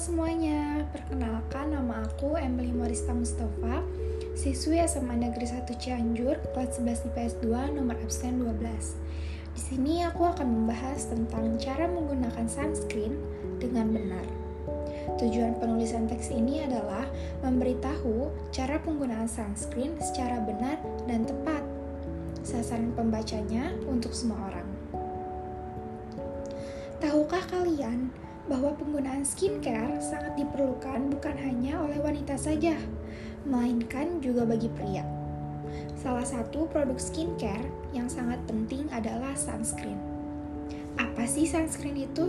semuanya, perkenalkan nama aku Emily Morista Mustafa Siswi SMA Negeri 1 Cianjur, kelas 11 IPS 2, nomor absen 12 Di sini aku akan membahas tentang cara menggunakan sunscreen dengan benar. Tujuan penulisan teks ini adalah memberitahu cara penggunaan sunscreen secara benar dan tepat. Sasaran pembacanya untuk semua orang. Tahukah kalian bahwa penggunaan skincare sangat diperlukan bukan hanya oleh wanita saja, melainkan juga bagi pria. Salah satu produk skincare yang sangat penting adalah sunscreen. Apa sih sunscreen itu?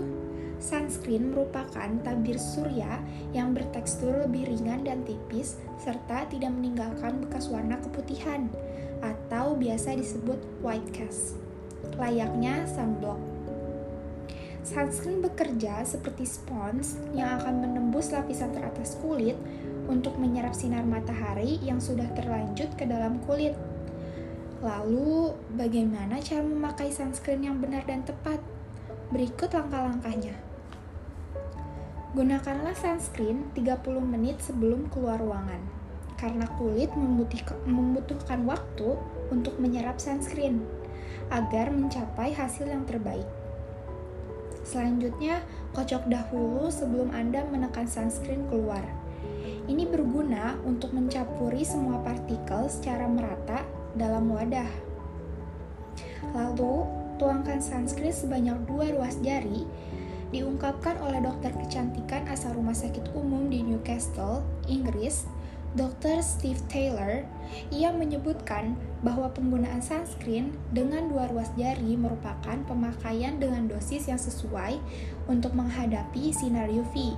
Sunscreen merupakan tabir surya yang bertekstur lebih ringan dan tipis serta tidak meninggalkan bekas warna keputihan atau biasa disebut white cast. Layaknya sunblock. Sunscreen bekerja seperti spons yang akan menembus lapisan teratas kulit untuk menyerap sinar matahari yang sudah terlanjut ke dalam kulit. Lalu, bagaimana cara memakai sunscreen yang benar dan tepat? Berikut langkah-langkahnya. Gunakanlah sunscreen 30 menit sebelum keluar ruangan, karena kulit membutuhkan waktu untuk menyerap sunscreen agar mencapai hasil yang terbaik. Selanjutnya, kocok dahulu sebelum Anda menekan sunscreen keluar. Ini berguna untuk mencampuri semua partikel secara merata dalam wadah. Lalu, tuangkan sunscreen sebanyak dua ruas jari diungkapkan oleh dokter kecantikan asal rumah sakit umum di Newcastle, Inggris, Dr. Steve Taylor, ia menyebutkan bahwa penggunaan sunscreen dengan dua ruas jari merupakan pemakaian dengan dosis yang sesuai untuk menghadapi sinar UV.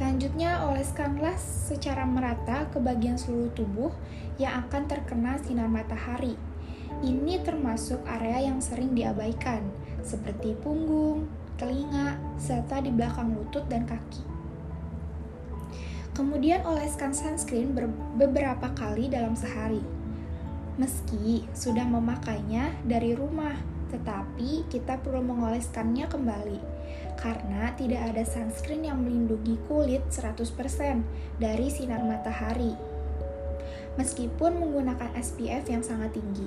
Selanjutnya, oleskanlah secara merata ke bagian seluruh tubuh yang akan terkena sinar matahari. Ini termasuk area yang sering diabaikan, seperti punggung, telinga, serta di belakang lutut dan kaki. Kemudian oleskan sunscreen beberapa kali dalam sehari. Meski sudah memakainya dari rumah, tetapi kita perlu mengoleskannya kembali karena tidak ada sunscreen yang melindungi kulit 100% dari sinar matahari. Meskipun menggunakan SPF yang sangat tinggi.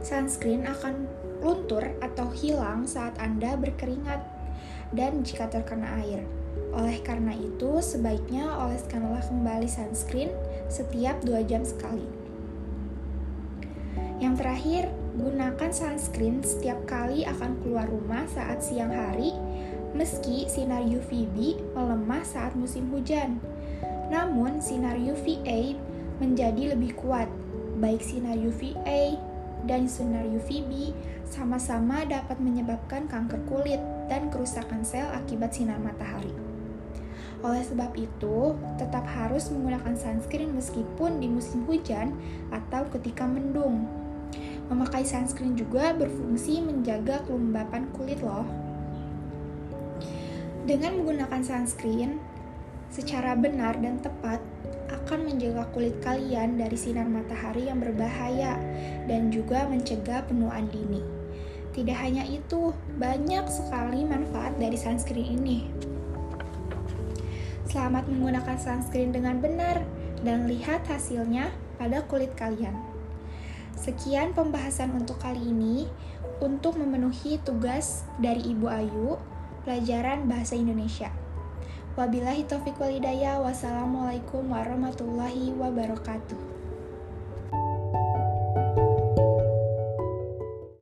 Sunscreen akan luntur atau hilang saat Anda berkeringat dan jika terkena air. Oleh karena itu, sebaiknya oleskanlah kembali sunscreen setiap 2 jam sekali. Yang terakhir, gunakan sunscreen setiap kali akan keluar rumah saat siang hari, meski sinar UVB melemah saat musim hujan. Namun, sinar UVA menjadi lebih kuat, baik sinar UVA dan sinar UVB sama-sama dapat menyebabkan kanker kulit dan kerusakan sel akibat sinar matahari. Oleh sebab itu, tetap harus menggunakan sunscreen meskipun di musim hujan atau ketika mendung. Memakai sunscreen juga berfungsi menjaga kelembapan kulit loh. Dengan menggunakan sunscreen secara benar dan tepat akan menjaga kulit kalian dari sinar matahari yang berbahaya dan juga mencegah penuaan dini. Tidak hanya itu, banyak sekali manfaat dari sunscreen ini. Selamat menggunakan sunscreen dengan benar dan lihat hasilnya pada kulit kalian. Sekian pembahasan untuk kali ini untuk memenuhi tugas dari Ibu Ayu, pelajaran Bahasa Indonesia. Wabillahi taufiq walidaya, wassalamualaikum warahmatullahi wabarakatuh.